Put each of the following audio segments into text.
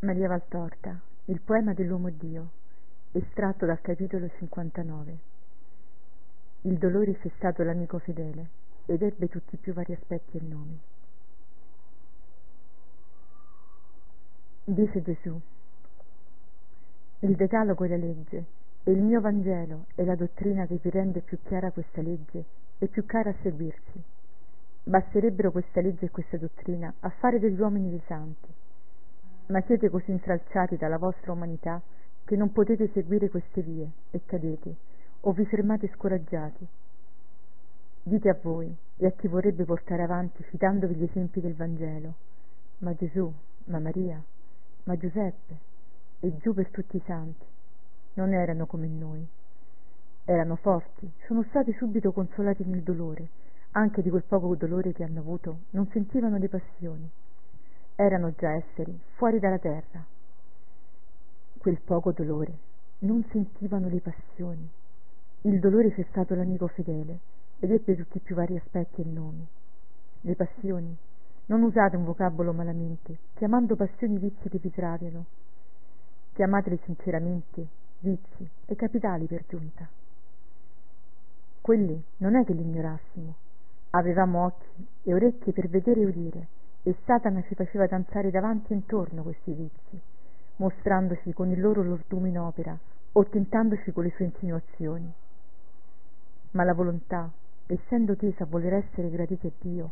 Maria Valtorta, il poema dell'uomo Dio, estratto dal capitolo 59. Il dolore fu stato l'amico fedele ed ebbe tutti i più vari aspetti e nomi. Dice Gesù, il decalogo è la legge e il mio Vangelo è la dottrina che vi rende più chiara questa legge e più cara a seguirsi. Basterebbero questa legge e questa dottrina a fare degli uomini dei santi ma siete così intralciati dalla vostra umanità che non potete seguire queste vie e cadete o vi fermate scoraggiati. Dite a voi e a chi vorrebbe portare avanti citandovi gli esempi del Vangelo, ma Gesù, ma Maria, ma Giuseppe e giù per tutti i santi non erano come noi. Erano forti, sono stati subito consolati nel dolore, anche di quel poco dolore che hanno avuto, non sentivano le passioni erano già esseri fuori dalla terra. Quel poco dolore, non sentivano le passioni. Il dolore c'è stato l'amico fedele ed ebbe tutti i più vari aspetti e nomi. Le passioni, non usate un vocabolo malamente, chiamando passioni vizi che vi traviano. Chiamateli sinceramente vizi e capitali per giunta. Quelli non è che li ignorassimo, avevamo occhi e orecchie per vedere e udire, e Satana ci faceva danzare davanti e intorno questi vizi, mostrandoci con il loro lordume in opera o tentandoci con le sue insinuazioni. Ma la volontà, essendo tesa a voler essere gradita a Dio,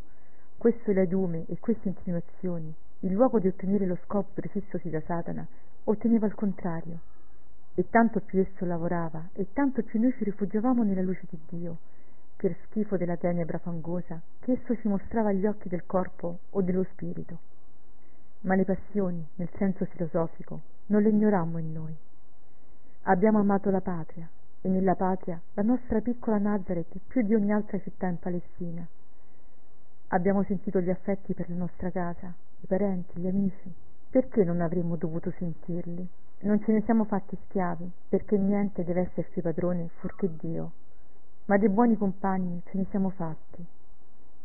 questo ledume e queste insinuazioni, in luogo di ottenere lo scopo prefissosi da Satana, otteneva il contrario. E tanto più esso lavorava, e tanto più noi ci rifugiavamo nella luce di Dio, per schifo della tenebra fangosa che esso ci mostrava agli occhi del corpo o dello spirito. Ma le passioni, nel senso filosofico, non le ignorammo in noi. Abbiamo amato la patria e nella patria la nostra piccola Nazareth più di ogni altra città in Palestina. Abbiamo sentito gli affetti per la nostra casa, i parenti, gli amici. Perché non avremmo dovuto sentirli? Non ce ne siamo fatti schiavi, perché niente deve esserci padrone fuorché Dio ma dei buoni compagni ce ne siamo fatti.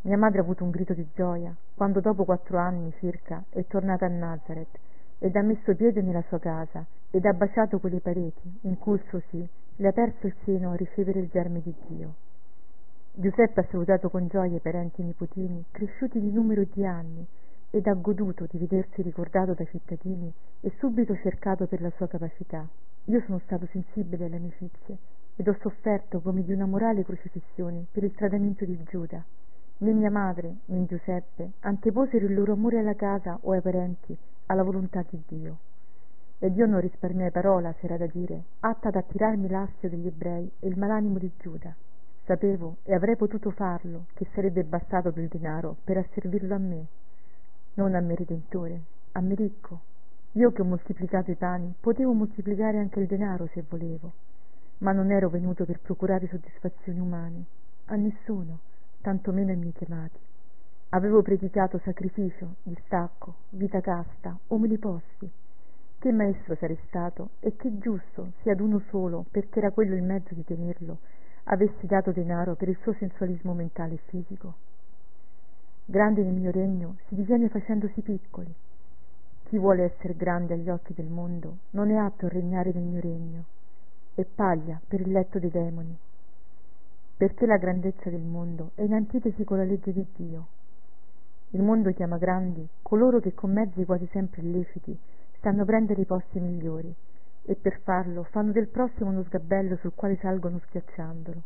Mia madre ha avuto un grido di gioia quando dopo quattro anni circa è tornata a Nazareth ed ha messo piede nella sua casa ed ha baciato quelle pareti in cui il le ha aperto il seno a ricevere il germe di Dio. Giuseppe ha salutato con gioia i parenti e i nipotini cresciuti di numero di anni ed ha goduto di vedersi ricordato dai cittadini e subito cercato per la sua capacità. Io sono stato sensibile alle amicizie ed ho sofferto come di una morale crocifissione per il tradimento di Giuda. Né mia madre né Giuseppe anteposero il loro amore alla casa o ai parenti alla volontà di Dio. Ed io non risparmiai parola, s'era da dire, atta ad attirarmi l'astio degli ebrei e il malanimo di Giuda. Sapevo e avrei potuto farlo, che sarebbe bastato del denaro per asservirlo a me, non a me Redentore, a me ricco. Io che ho moltiplicato i pani, potevo moltiplicare anche il denaro se volevo ma non ero venuto per procurare soddisfazioni umane, a nessuno, tanto meno ai miei chiamati. Avevo predicato sacrificio, distacco, vita casta, umili posti. Che maestro sarei stato e che giusto se ad uno solo, perché era quello il mezzo di tenerlo, avessi dato denaro per il suo sensualismo mentale e fisico. Grande nel mio regno si diviene facendosi piccoli. Chi vuole essere grande agli occhi del mondo non è apto a regnare nel mio regno e paglia per il letto dei demoni, perché la grandezza del mondo è in antitesi con la legge di Dio. Il mondo chiama grandi coloro che con mezzi quasi sempre illeciti stanno a prendere i posti migliori e per farlo fanno del prossimo uno sgabello sul quale salgono schiacciandolo.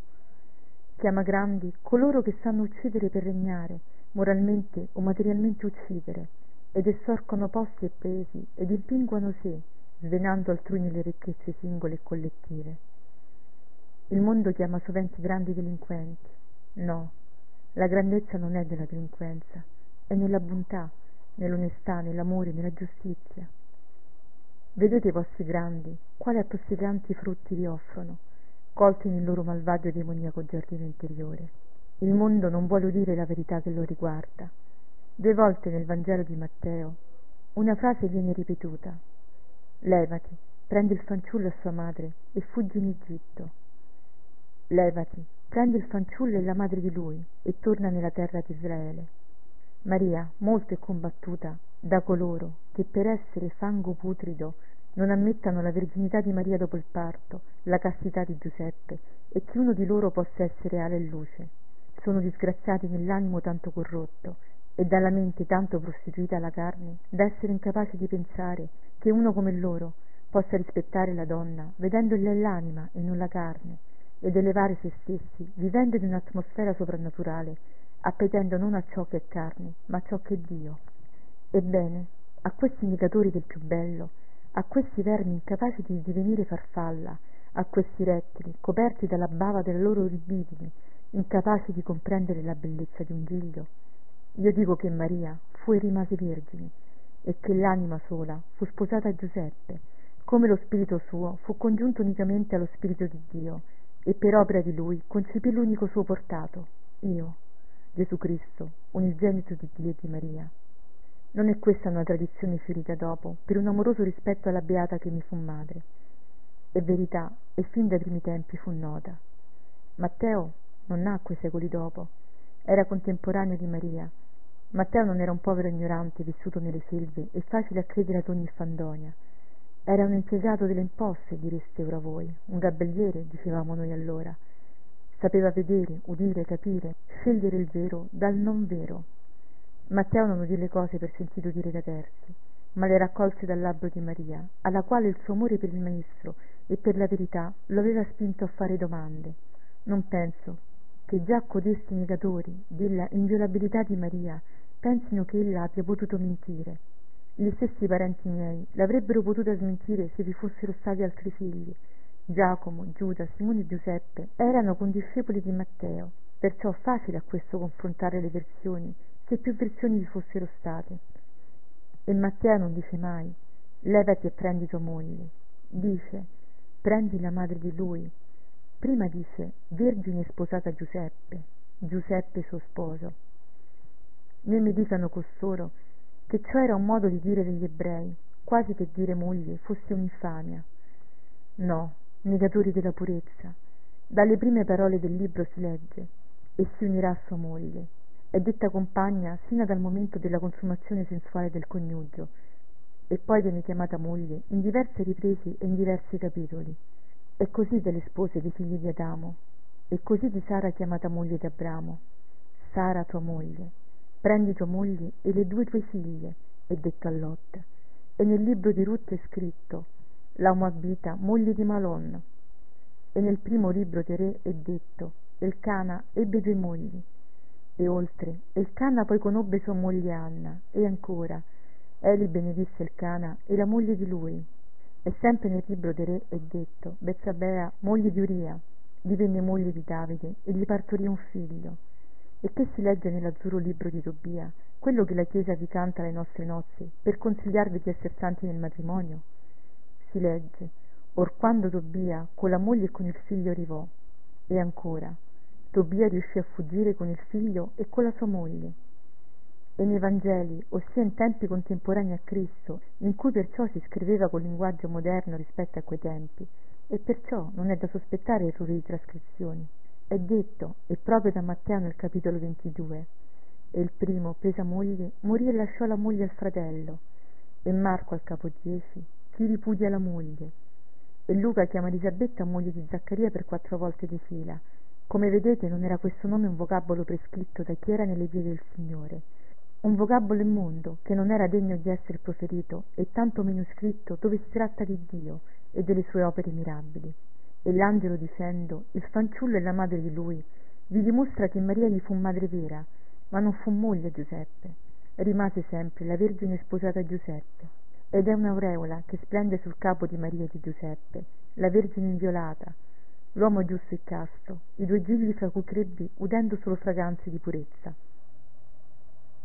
Chiama grandi coloro che sanno uccidere per regnare, moralmente o materialmente uccidere, ed essorcono posti e pesi ed impinguano sé svenando altrui nelle ricchezze singole e collettive. Il mondo chiama sovente grandi delinquenti. No, la grandezza non è della delinquenza, è nella bontà, nell'onestà, nell'amore, nella giustizia. Vedete i vostri grandi, quali attosicanti frutti vi offrono, colti nel loro malvagio e demoniaco giardino interiore. Il mondo non vuole udire la verità che lo riguarda. Due volte nel Vangelo di Matteo una frase viene ripetuta, Levati, prendi il fanciullo e sua madre e fuggi in Egitto. Levati, prendi il fanciullo e la madre di lui e torna nella terra di Israele. maria molto è combattuta da coloro che per essere fango putrido non ammettano la verginità di maria dopo il parto la castità di giuseppe e che uno di loro possa essere ale e luce sono disgraziati nell'animo tanto corrotto e dalla mente tanto prostituita alla carne da essere incapaci di pensare che uno come loro possa rispettare la donna vedendogli l'anima e non la carne ed elevare se stessi vivendo in un'atmosfera soprannaturale appetendo non a ciò che è carne ma a ciò che è dio. Ebbene a questi indicatori del più bello a questi vermi incapaci di divenire farfalla a questi rettili coperti dalla bava delle loro libidini incapaci di comprendere la bellezza di un giglio io dico che maria fu e rimase vergine e che l'anima sola fu sposata a giuseppe come lo spirito suo fu congiunto unicamente allo spirito di dio e per opera di lui concepì l'unico suo portato io gesù cristo unigenito di dio e di maria. Non è questa una tradizione fiorita dopo per un amoroso rispetto alla beata che mi fu madre. È verità e fin dai primi tempi fu nota. Matteo non nacque secoli dopo era contemporaneo di maria matteo non era un povero ignorante vissuto nelle selve e facile a credere ad ogni fandonia. Era un impiegato delle imposte direste ora voi un gabelliere dicevamo noi allora. Sapeva vedere udire capire scegliere il vero dal non vero. Matteo non udì le cose per sentito dire da terzi ma le raccolse dal labbro di maria alla quale il suo amore per il maestro e per la verità lo aveva spinto a fare domande. Non penso che già codesti negatori della inviolabilità di maria pensino che ella abbia potuto mentire. Gli stessi parenti miei l'avrebbero potuta smentire se vi fossero stati altri figli. Giacomo giuda simone e giuseppe erano condiscepoli di matteo perciò facile a questo confrontare le versioni se più versioni vi fossero state. E Matteo non dice mai levati e prendi tua moglie. Dice prendi la madre di lui. Prima dice vergine sposata Giuseppe. Giuseppe suo sposo né mi dicano costoro che ciò era un modo di dire degli ebrei quasi che dire moglie fosse un'infamia. No negatori della purezza. Dalle prime parole del libro si legge e si unirà a sua moglie è detta compagna sino dal momento della consumazione sensuale del coniugio e poi viene chiamata moglie in diverse riprese e in diversi capitoli. È così delle spose dei figli di Adamo e così di Sara chiamata moglie di Abramo. Sara tua moglie prendi tua moglie e le due tue figlie è detto a Lot. E nel libro di Ruth è scritto la Moabita moglie di Malon e nel primo libro dei re è detto Elcana ebbe due mogli e oltre Elcana poi conobbe sua moglie Anna e ancora Eli benedisse Elcana e la moglie di lui e sempre nel libro dei re è detto Bezzabea moglie di Uria divenne moglie di Davide e gli partorì un figlio e che si legge nell'azzurro libro di Tobia quello che la Chiesa vi canta alle nostre nozze per consigliarvi di essere santi nel matrimonio si legge or quando Tobia con la moglie e con il figlio arrivò e ancora Tobia riuscì a fuggire con il figlio e con la sua moglie. E nei Vangeli, ossia in tempi contemporanei a Cristo, in cui perciò si scriveva col linguaggio moderno rispetto a quei tempi, e perciò non è da sospettare errori di trascrizioni, è detto, e proprio da Matteo nel capitolo 22, e il primo, presa moglie, morì e lasciò la moglie al fratello, e Marco al capo 10, chi ripudia la moglie, e Luca chiama Elisabetta moglie di Zaccaria per quattro volte di fila, come vedete non era questo nome un vocabolo prescritto da chi era nelle vie del Signore, un vocabolo immondo che non era degno di essere proferito e tanto meno scritto dove si tratta di Dio e delle sue opere mirabili. E l'angelo dicendo, il fanciullo è la madre di lui, vi dimostra che Maria gli fu madre vera, ma non fu moglie a Giuseppe, rimase sempre la Vergine sposata a Giuseppe. Ed è un'aureola che splende sul capo di Maria e di Giuseppe, la Vergine inviolata, l'uomo giusto e casto i due gigli fra cui crebbi udendo solo fragranze di purezza